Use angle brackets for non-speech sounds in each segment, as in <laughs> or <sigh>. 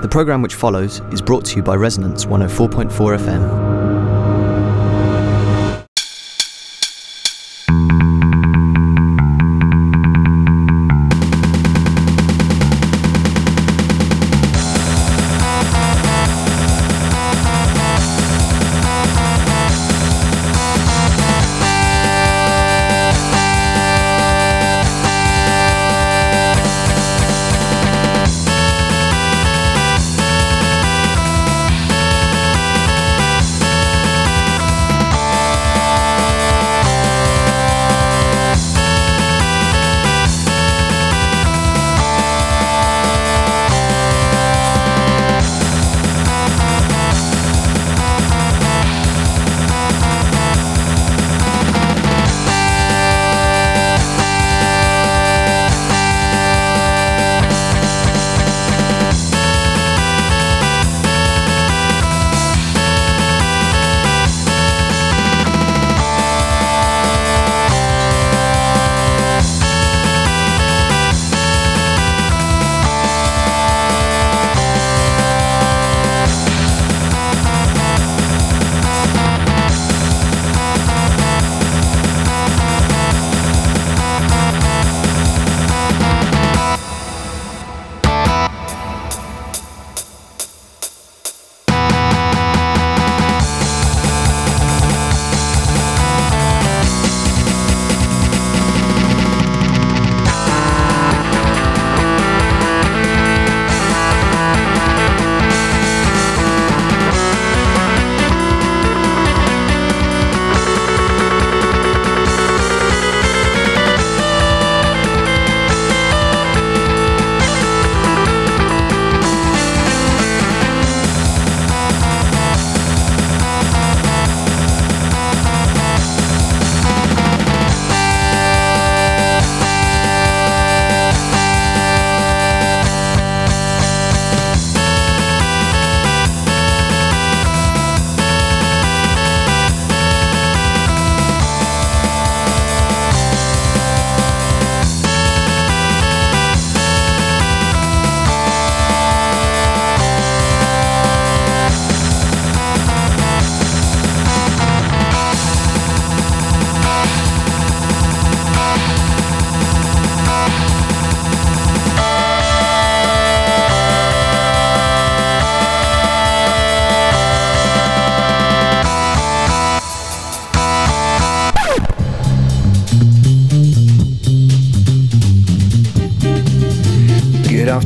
The programme which follows is brought to you by Resonance 104.4 FM.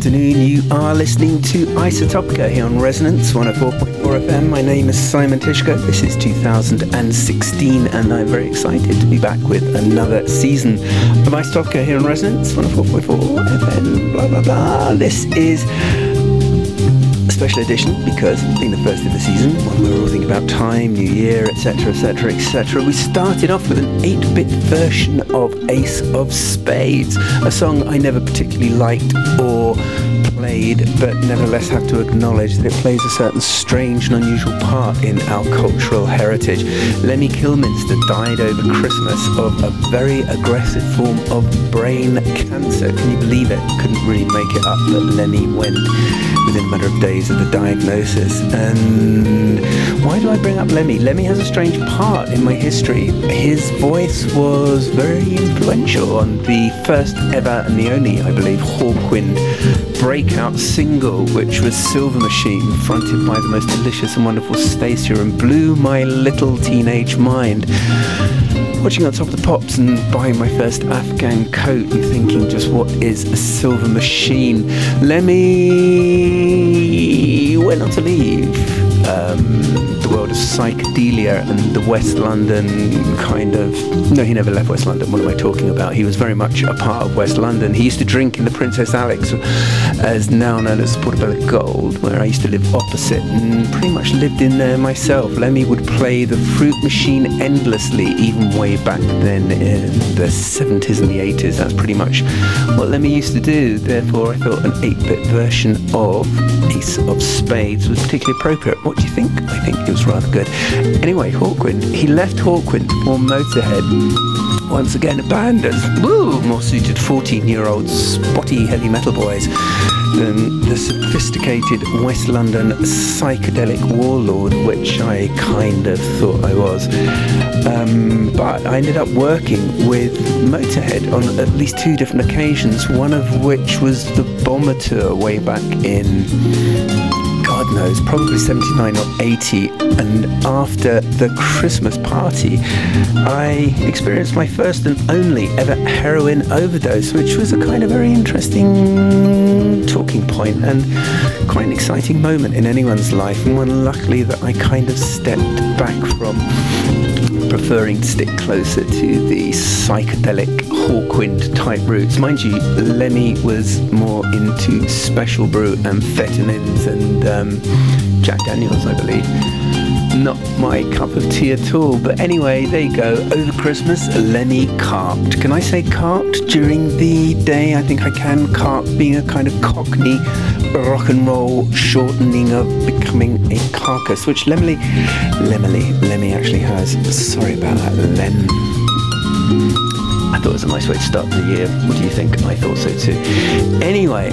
Are listening to Isotopica here on Resonance 104.4 FM. My name is Simon Tyszko. This is 2016, and I'm very excited to be back with another season of Isotopica here on Resonance 104.4 FM. Blah blah blah. This is special edition because being the first of the season, when we were all thinking about time, New Year, etc., etc., etc., we started off with an 8-bit version of Ace of Spades, a song I never particularly liked or played, but nevertheless have to acknowledge that it plays a certain strange and unusual part in our cultural heritage. Lemmy Kilmister died over Christmas of a very aggressive form of brain cancer. Can you believe it? Couldn't really make it up that Lemmy went within a matter of days of the diagnosis. And why do I bring up Lemmy? Lemmy has a strange part in my history. His voice was very influential on the first ever and the only, I believe, Hawkwind breakout single, which was Silver Machine, fronted by the most delicious and wonderful Stacia, and blew my little teenage mind. Watching on top of the pops and buying my first Afghan coat and thinking just what is a silver machine. Lemmy went on to leave. Um, psychedelia and the West London kind of. No, he never left West London. What am I talking about? He was very much a part of West London. He used to drink in the Princess Alex, as now known as Portobello Gold, where I used to live opposite and pretty much lived in there myself. Lemmy would play the fruit machine endlessly, even way back then in the 70s and the 80s. That's pretty much what Lemmy used to do. Therefore, I thought an 8 bit version of Ace of Spades was particularly appropriate. What do you think? I think it was rather good. Anyway, Hawkwind. He left Hawkwind for Motorhead. Once again, a band as woo, more suited 14 year old spotty heavy metal boys than the sophisticated West London psychedelic warlord, which I kind of thought I was. Um, but I ended up working with Motorhead on at least two different occasions, one of which was the Bomber Tour way back in God knows, probably 79 or 80. And after the Christmas party, I experienced my first and only ever heroin overdose, which was a kind of very interesting talking point and quite an exciting moment in anyone's life, and one luckily that I kind of stepped back from preferring to stick closer to the psychedelic Hawkwind type roots. Mind you, Lemmy was more into special brew and amphetamines and um, Jack Daniels, I believe. Not my cup of tea at all. But anyway, there you go. Over Christmas, Lemmy carped. Can I say carped during the day? I think I can. Carp being a kind of cockney rock and roll shortening of becoming a carcass, which Lemmy, Lemmy, Lemmy actually has. Sorry about that, Lem. I thought it was a nice way to start the year. What do you think? I thought so too. Anyway,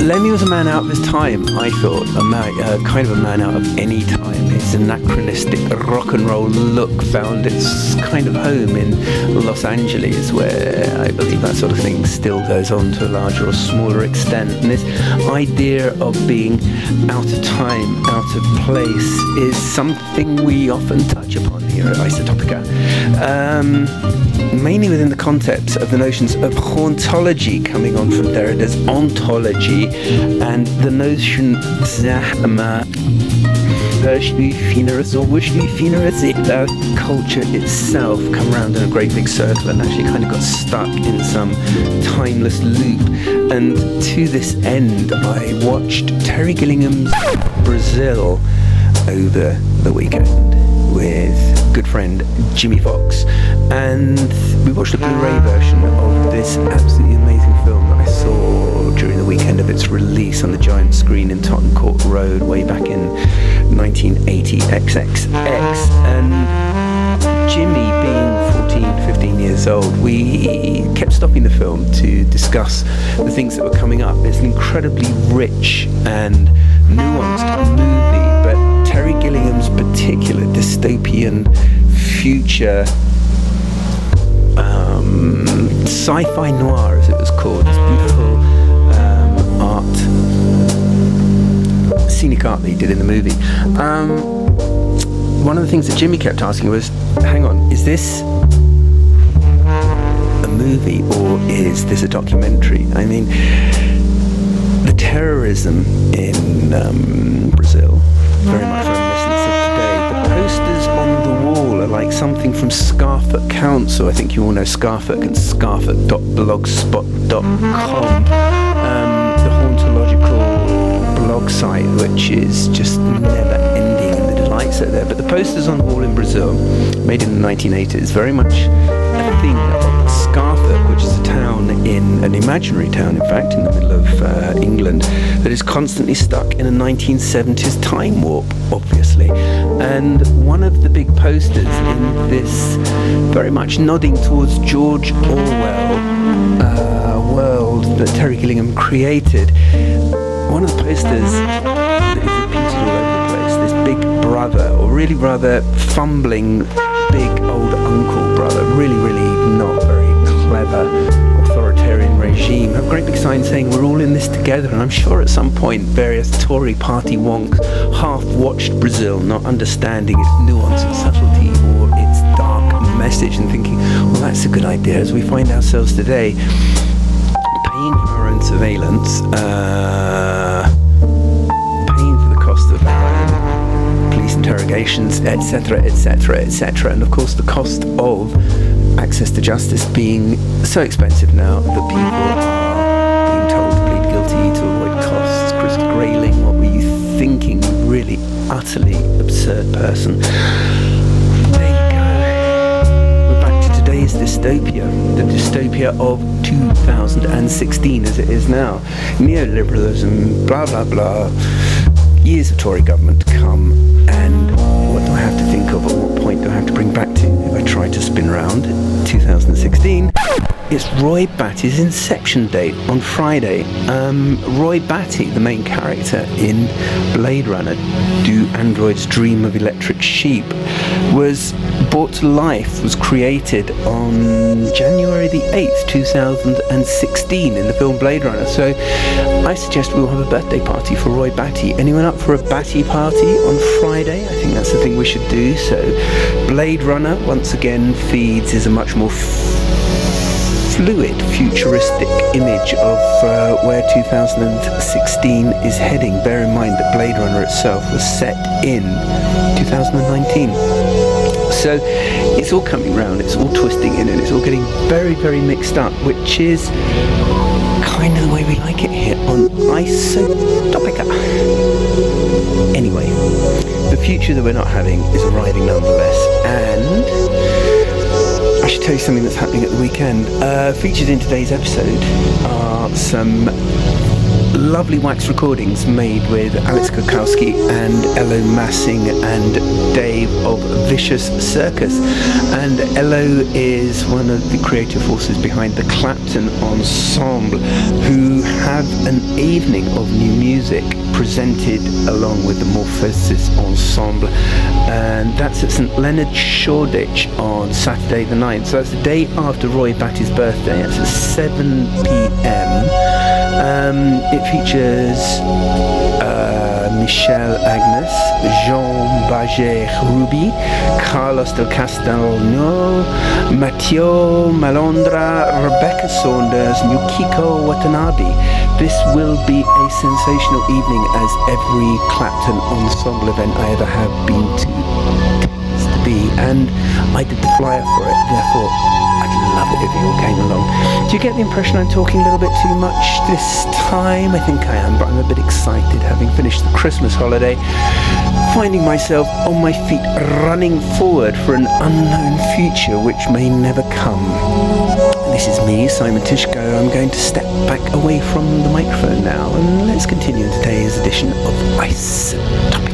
Lemmy was a man out of his time, I thought, a man, uh, kind of a man out of any time. His anachronistic rock and roll look found its kind of home in Los Angeles, where I believe that sort of thing still goes on to a larger or smaller extent. And this idea of being out of time, out of place, is something we often touch upon here at Isotopica. Um, mainly within the context of the notions of hauntology coming on from Derrida's ontology and the notion Zahma the uh, culture itself come around in a great big circle and actually kind of got stuck in some timeless loop. And to this end, I watched Terry Gilliam's Brazil over the weekend with good friend Jimmy Fox, and we watched the Blu-ray version of this absolutely amazing weekend of its release on the giant screen in Tottenham Court Road way back in 1980 XXX. And Jimmy, being 14, 15 years old, we kept stopping the film to discuss the things that were coming up. It's an incredibly rich and nuanced movie but Terry Gilliam's particular dystopian future um, sci-fi noir, as it was called, this beautiful art that did in the movie. Um, one of the things that Jimmy kept asking was, "Hang on, is this a movie or is this a documentary?" I mean, the terrorism in um, Brazil very much reminiscent of today. The posters on the wall are like something from Scarfolk Council. I think you all know Scarfolk and scarfolk.blogspot.com. Um, the hauntological blog site, which is just never ending the delights are there. But the posters on the wall in Brazil, made in the 1980s, very much a thing of Scarfolk, which is a town in an imaginary town, in fact, in the middle of uh, England, that is constantly stuck in a 1970s time warp, obviously. And one of the big posters in this, very much nodding towards George Orwell uh, world that Terry Gilliam created, one of the posters that is repeated all over the place, this big brother, or really rather fumbling big old uncle brother, really, really not very clever authoritarian regime have great big sign saying we're all in this together. And I'm sure at some point various Tory party wonks half watched Brazil, not understanding its nuance and subtlety or its dark message, and thinking, well, that's a good idea. As we find ourselves today, paying for our own surveillance, uh, interrogations, etc., etc., etc., and of course the cost of access to justice being so expensive now that people are being told to plead guilty to avoid costs. Chris Grayling, what were you thinking? Really utterly absurd person. There you go. We're back to today's dystopia, the dystopia of 2016 as it is now. Neoliberalism, blah blah blah. Years of Tory government come, and what do I have to think of at what point do I have to bring back to if I try to spin round 2016. It's Roy Batty's inception date on Friday. Um, Roy Batty, the main character in Blade Runner, Do Androids Dream of Electric Sheep, was brought to life, was created on January the 8th, 2016 in the film Blade Runner. So I suggest we'll have a birthday party for Roy Batty. Anyone up for a Batty party on Friday? I think that's the thing we should do. So Blade Runner, once again, feeds is a much more fluid, futuristic image of uh, where 2016 is heading. Bear in mind that Blade Runner itself was set in 2019. So it's all coming round, it's all twisting in, and it's all getting very, very mixed up, which is kind of the way we like it here on Isotopica. Anyway, the future that we're not having is arriving nonetheless, and I should tell you something that's happening at the weekend. Uh, featured in today's episode are some lovely wax recordings made with Alex Kukowski and Elo Massing and Dave of Vicious Circus. And Elo is one of the creative forces behind the Clapton Ensemble, who have an evening of new music presented along with the Morphosis Ensemble. And that's at St Leonard Shoreditch on Saturday the 9th. So that's the day after Roy Batty's birthday. It's at 7 p.m. Um, it features uh, Michel Agnes, Jean Baget Ruby, Carlos del Castellano, Matteo Malondra, Rebecca Saunders, Yukiko Watanabe. This will be a sensational evening as every Clapton ensemble event I ever have been to be and I did the flyer for it therefore I'd love it if you all came along. Do you get the impression I'm talking a little bit too much this time? I think I am, but I'm a bit excited having finished the Christmas holiday, finding myself on my feet running forward for an unknown future which may never come. This is me, Simon Tyszko. I'm going to step back away from the microphone now and let's continue today's edition of Ice Topica.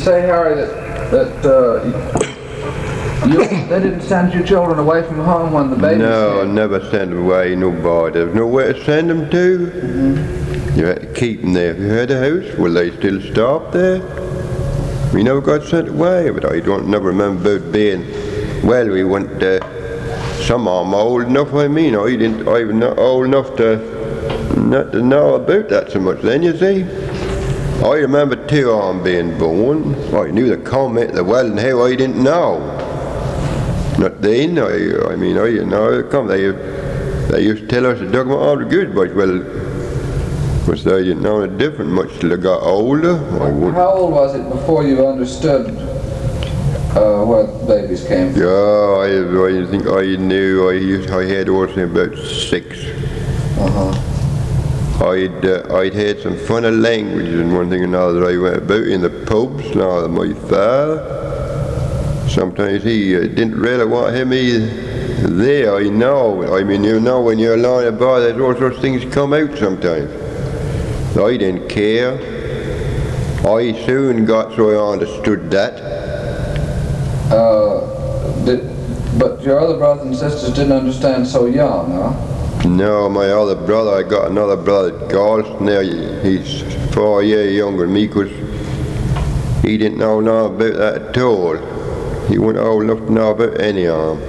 Say, Harry, that, that uh, <coughs> you, they didn't send your children away from home when the babies No, I never sent them away, nobody. There was nowhere to send them to. Mm-hmm. You had to keep them there. If you had a house, well, they still stopped there. We never got sent away, but I don't never remember about being, well, we went, uh, some of them old enough, I mean, I didn't, I was not old enough to, not to know about that so much then, you see. I remember two of them being born. I knew the comment, the well and how I didn't know. Not then, I, I mean, I didn't know the come. They, they used to tell us the dog all the good, but well, was they didn't know the difference much till I got older. I. How old was it before you understood uh, where the babies came from? Yeah, I, I think I knew. I used, I had also about six. Uh-huh. I'd uh, I'd had some funny languages and one thing or another. I went about in the pubs now. My father, sometimes he uh, didn't really want have me there. I know. I mean, you know, when you're lying about, there's all sorts of things come out sometimes. I didn't care. I soon got so I understood that. Uh, did, but your other brothers and sisters didn't understand so young, huh? No, my other brother, I got another brother, Galston. Now he's four years younger than me, 'cause he didn't know nothing about that at all. He wasn't old enough to know about any of them.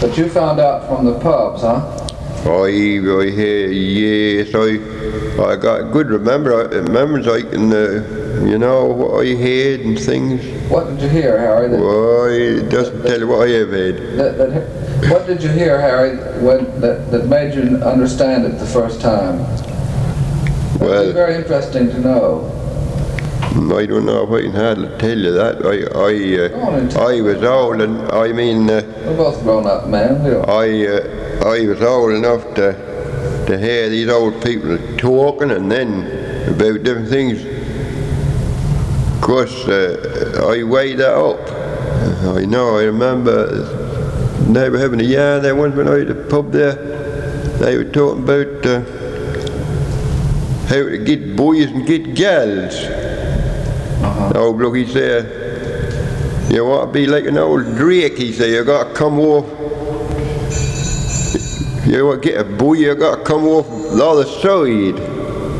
But you found out from the pubs, huh? I, I hear, yes, I, I got good remember, remembrance. I can, uh, you know, what I heard and things. What did you hear, Harry? That, Well, it doesn't tell you what I have heard. that, that, what did you hear, Harry, when, that, that made you understand it the first time? That would be very interesting to know. I don't know if I can hardly tell you that. I, Go on and I, uh, I was old and, I mean, uh, We're both grown-up men. I, uh, I was old enough to, to hear these old people talking and then about different things. Of course, uh, I weighed that up. I know, I remember they were having a yarn there once when I was at the pub there. They were talking about uh, how to get boys and get gals. The old bloke, he said, you want to be like an old drake, he said, you got to come off you want to get a boy, you got to come off the other side.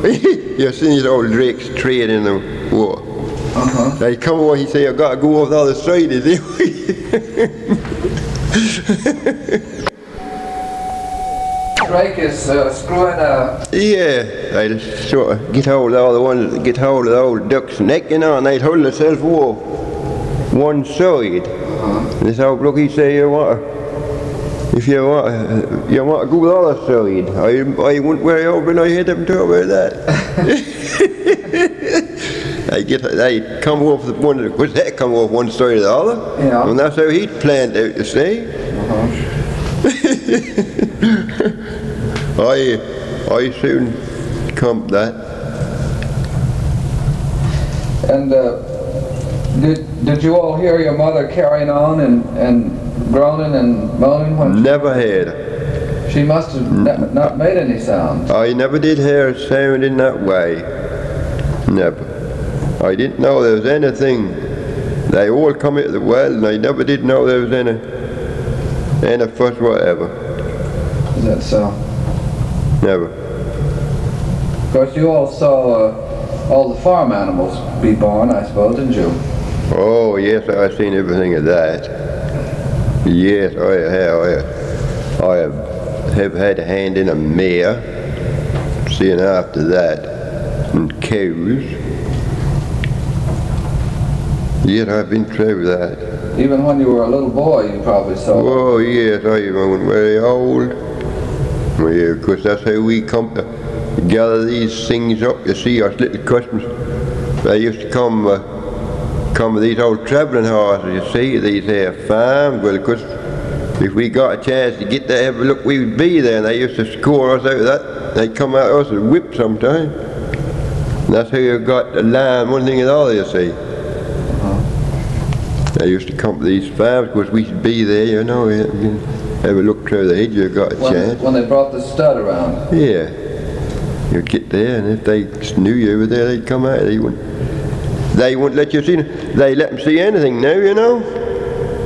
<laughs> you seen these old drakes trade in the water. uh-huh. They come on, he say, you got to go off the other side, is he? <laughs> Drake is uh, screwing a, yeah, they'd sort of get hold of all the ones, get hold of the old duck's neck, you know, and they'd hold themselves off one side. And this old bloke, he say, you want to, if you want, to, you want to go the other side. I, I went very over and I heard them talk about that. <laughs> <laughs> they get, they come off the one, what's that, come off one side or the other? Yeah. And that's how he'd planned out to see. <laughs> I, I soon come that. and uh, did, did you all hear your mother carrying on and, and groaning and moaning when Never heard. she must have ne- not made any sound? I never did hear a sound in that way. Never. I didn't know there was anything. They all come into the world and I never did know there was any, any fuss whatever. Is that so? Never. Of course, you all saw uh, all the farm animals be born, I suppose, didn't you? Oh, yes, I've seen everything of that. Yes, I have. I, I have, have had a hand in a mare, seeing after that, and cows. Yes, I've been through that. Even when you were a little boy, you probably saw. Oh, yes, I even went very old. Well, yeah, of course, that's how we come to gather these things up. You see, us little customers, they used to come, uh, come with these old travelling horses, you see, these here farms. Well, of course, if we got a chance to get there, have a look, we would be there, and they used to score us out of that. They'd come out of us and whip sometimes. And that's how you got the line, one thing and all, you see. They used to come to these farms because we should be there, you know, and have a look through the hedge, you got a When, chance. when they brought the stud around. Yeah. You'd get there, and if they knew you were there, they'd come out. They wouldn't. They wouldn't let you see. They let them see anything now, you know.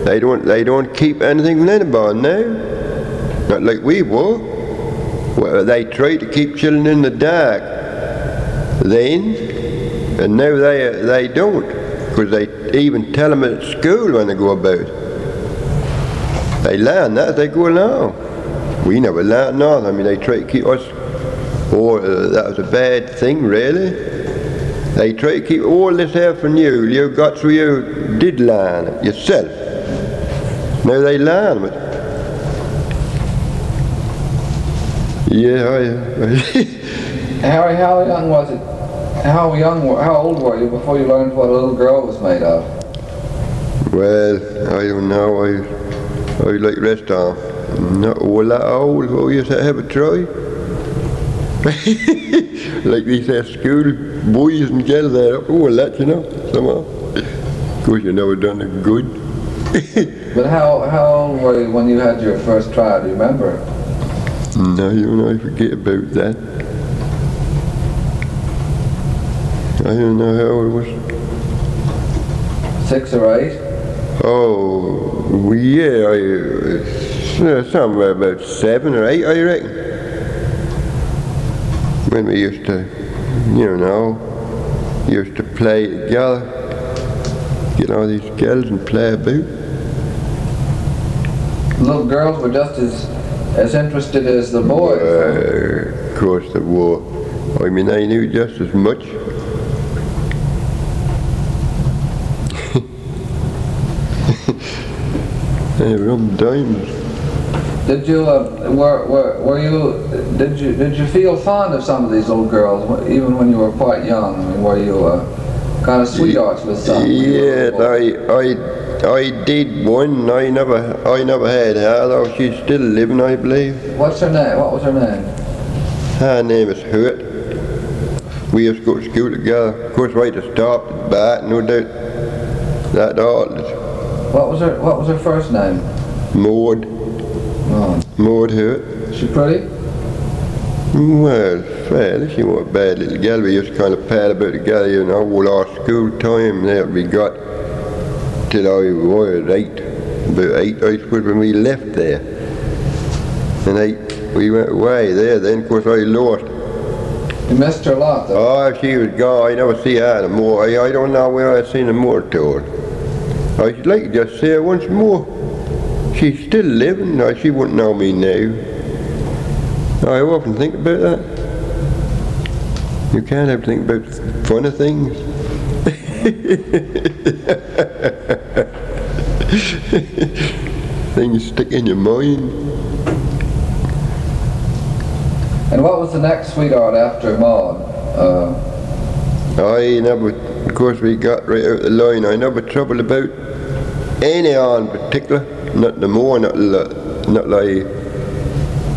They don't. They don't keep anything from anybody now. Not like we were. Well, they tried to keep children in the dark then, and now they they don't, because they even tell them at school when they go about. They learn that as they go along. We never learned nothing. I mean, they try to keep us. Oh, uh, that was a bad thing, really. They try to keep all this here from you. You got so you did learn it yourself. Now they learn it. Yeah, I, Harry, <laughs> how young was it? How young? How old were you before you learned what a little girl was made of? well, I don't know. I, I like rest 'em. Not all that old. Oh, you to have a try. <laughs> like these there school boys and girls there up all that, you know, somehow. Of course, you never done it good. <laughs> But how how old were you when you had your first try? Do you remember? No, you know, I forget about that. I don't know how old it was. Six or eight? Oh, yeah, I, uh, somewhere about seven or eight, I reckon. When we used to, you know, used to play together, get all these girls and play about. Little girls were just as as interested as the boys. Uh, of course, they were. I mean, I knew just as much. Were on dimes. Did you uh, were, were were you did you did you feel fond of some of these little girls even when you were quite young? I mean, were you uh, kind of sweethearts with some? when you were a Yes, boy? I, I, I did one. I never, I never had her. Though she's still living, I believe. What's her name? What was her name? Her name is Hurt. We used to go to school together. Of course, we right to stop at bat, no doubt. That all. What was her What was her first name? Maud, Oh, Maud Hurt. she pretty? Well, fairly, she was a bad little gal. We used to kind of pal about together, you know, all our school time that we got till I was eight, about eight, I suppose, when we left there. And eight, we went away there. Then, of course, I lost. You missed her a lot, though. Oh, she was gone. I never see her no more. I, I don't know where I seen her more to her. I should like to just see her once more. She's still living. No, she wouldn't know me now. I often think about that. You can't to think about funny things. <laughs> things stick in your mind. And what was the next sweetheart after Maud? Uh, I never, of course, we got right out the line. I never troubled about any on particular. Not the more, not li- not like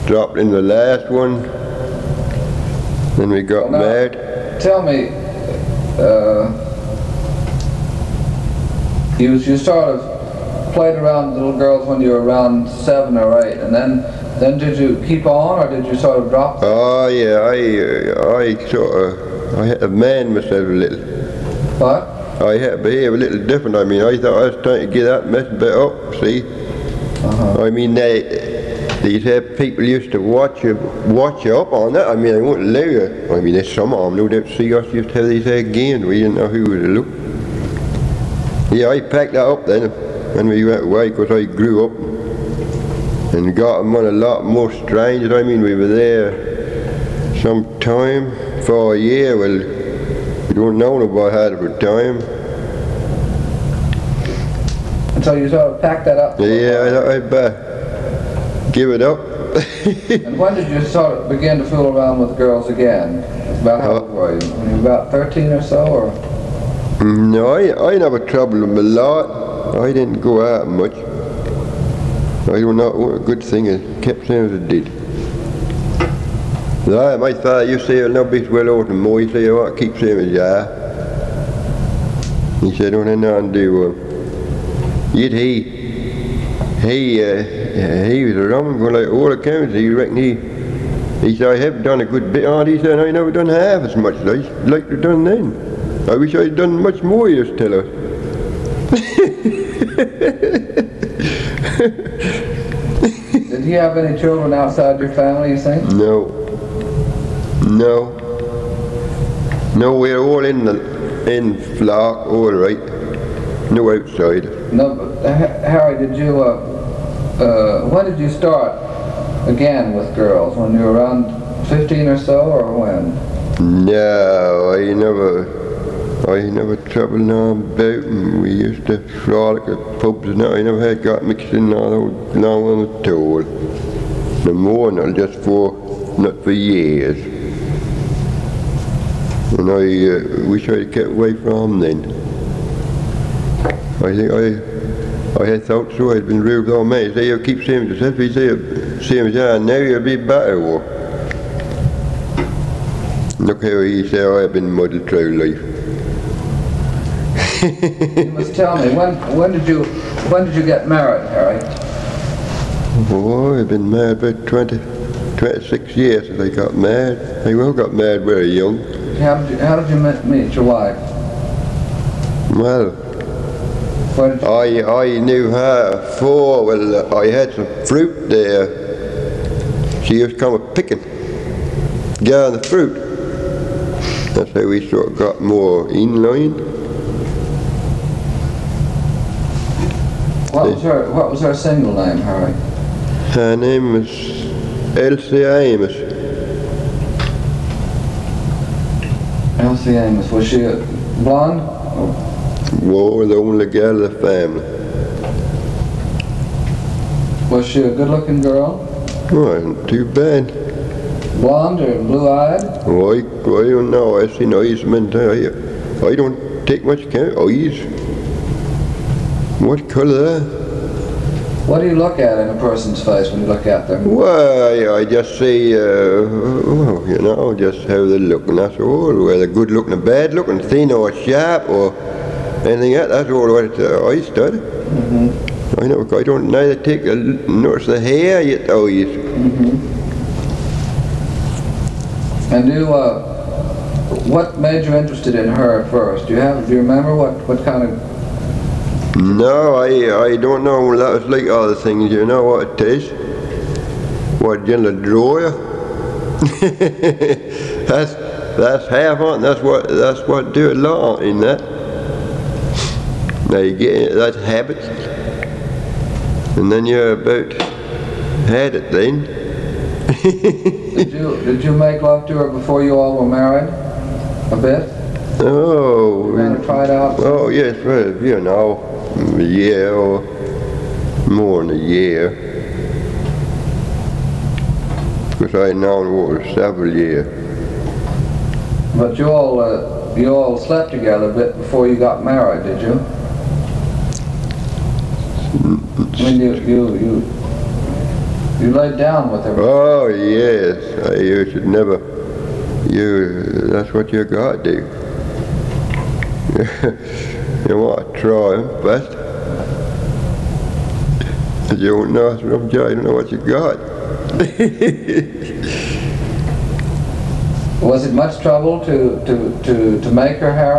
dropped in the last one. Then we got Well, now- married. tell me, uh, you you sort of played around with little girls when you were around seven or eight, and then then did you keep on, or did you sort of drop? Oh yeah, I I sort of I had man myself a little. What? I had to behave a little different. I mean, I thought I was trying to get that mess bit up. See, Uh-huh. I mean they. These here people used to watch you, watch you up on that. I mean, they wouldn't allow you. I mean, there's some of them, no doubt, see us used to have these here games. We didn't know who was to look. Yeah, I packed that up then when we went away because I grew up and got them on a lot more strangers. I mean, we were there some time for a year. Well, we don't know nobody had it for time. And so you sort of packed that up. Yeah, I I'd uh, give it up. <laughs> And when did you sort of begin to fool around with girls again? About how old were you? When you were about 13 or so, or? no, I, I never troubled them a lot. I didn't go out much. I don't know what a good thing I kept saying as I did. Yeah, my father used to say, nobody's well over than more. You want to keep saying as you are. He said, I don't have nothing to do with him. Yet he, he, uh, he was a Roman going like all accounts. He reckon he, He said, I have done a good bit it. He said, I never done half as much as I like to done then. I wish I'd done much more, he used to tell us. <laughs> Did he have any children outside your family, you think? No. No. No, we're all in the in flock, all right. No outside. No, but uh, Harry, did you, uh, uh, when did you start again with girls? When you were around 15 or so, or when? No, I never, I never troubled no about and we used to frolic at pubs and. I never had got mixed in all those, no one at all. No more, not just for, not for years. And I uh, wish I'd kept away from then. I think I, I had thought so. I'd been with old man. Said, you keep saying to yourself, he said, same as I, now you'll be better. Or, Look how he said I've been muddled through life. You must tell me, when, when did you, when did you get married, Harry? Oh, I've been married about 20, 26 years since I got married. I well got married very young. How did you, how did you meet, your wife? Well, Where did you, I, I knew her for, well, I had some fruit there. She used to come a picking, gathering the fruit. That's how we sort of got more in line. what was her, what was her single name, Harry? Her name was Elsie Amos. Was she a blonde? War the only girl of the family. Was she a good-looking girl? Wasn't too bad. Blonde or blue-eyed? Oh, I, I don't know. I seen eyes men. I, I don't take much care. Of eyes. What colour? What do you look at in a person's face when you look at them? Well, I just see, uh, oh, you know, just how they look, and that's all. Whether good looking or bad looking, thin or sharp or anything else. That's all what uh, I study. I know. I don't neither take a notice the hair yet. Oh, yes. And you, uh, what made you interested in her at first? Do you have, do you remember what, what kind of, No, I I don't know. That's like other things. You know what it is? What general drawer? <laughs> that's that's half on. That's what that's what do a lot in that. Now you get that's habits, and then you're about had it then. did you, did you make love to her before you all were married? A bit? Oh, of tried out? oh yes, well, you know, year or more than a year. Because I her for several years. But you all, uh, you all slept together a bit before you got married, did you? I mean, you, you, you, you laid down with her. Oh yes, I, you should never. You, that's what you got to do. <laughs> you to try 'em first. You don't know from you don't know what you got. <laughs> Was it much trouble to, to, to, to make her, Harry?